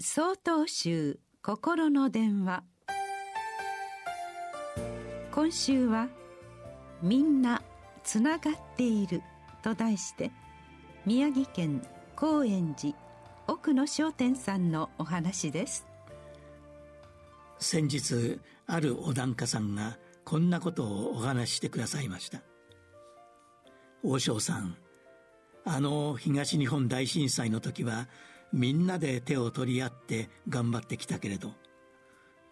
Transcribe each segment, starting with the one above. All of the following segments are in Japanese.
総統集心の電話。今週は「みんなつながっている」と題して宮城県高円寺奥野商店さんのお話です。先日あるお檀家さんがこんなことをお話ししてくださいました。王将さんあの東日本大震災の時はみんなで手を取り合って頑張ってきたけれど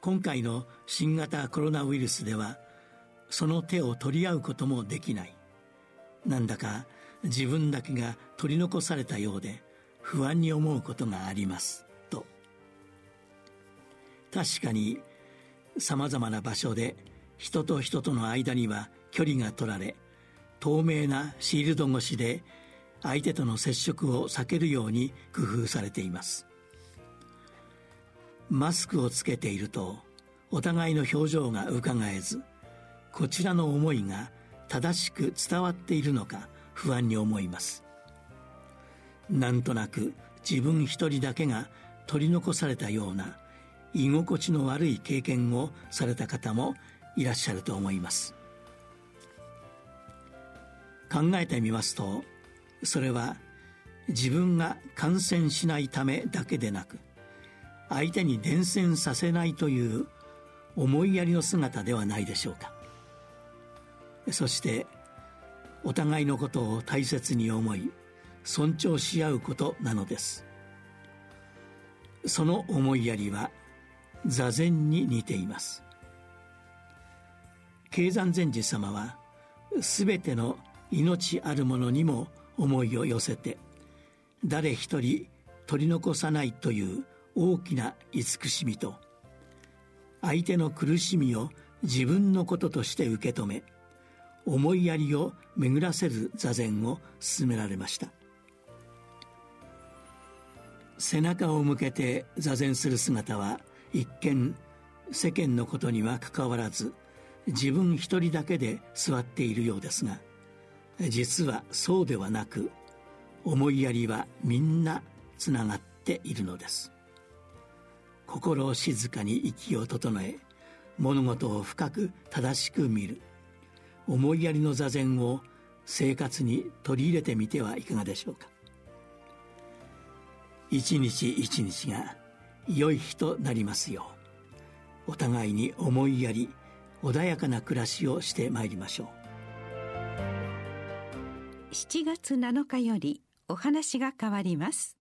今回の新型コロナウイルスではその手を取り合うこともできない。なんだか自分だけが取り残されたようで不安に思うことがあります。と。確かにさまざまな場所で人と人との間には距離が取られ透明なシールド越しで相手との接触を避けるように工夫されています。マスクをつけているとお互いの表情がうかがえずこちらの思いが正しく伝わっているのか不安に思います。なんとなく自分一人だけが取り残されたような居心地の悪い経験をされた方もいらっしゃると思います。考えてみますとそれは自分が感染しないためだけでなく相手に伝染させないという思いやりの姿ではないでしょうか。そしてお互いのことを大切に思い尊重し合うことなのです。その思いやりは座禅に似ています。経山禅師様は全ての命あるものにも思いを寄せて誰一人取り残さないという大きな慈しみと相手の苦しみを自分のこととして受け止め思いやりを巡らせる座禅を進められました。背中を向けて座禅する姿は一見世間のことにはかかわらず自分一人だけで座っているようですが実はそうではなく思いやりはみんなつながっているのです。心を静かに息を整え物事を深く正しく見る。思いやりの座禅を生活に取り入れてみてはいかがでしょうか。一日一日が良い日となりますようお互いに思いやり穏やかな暮らしをしてまいりましょう。7月7日よりお話が変わります。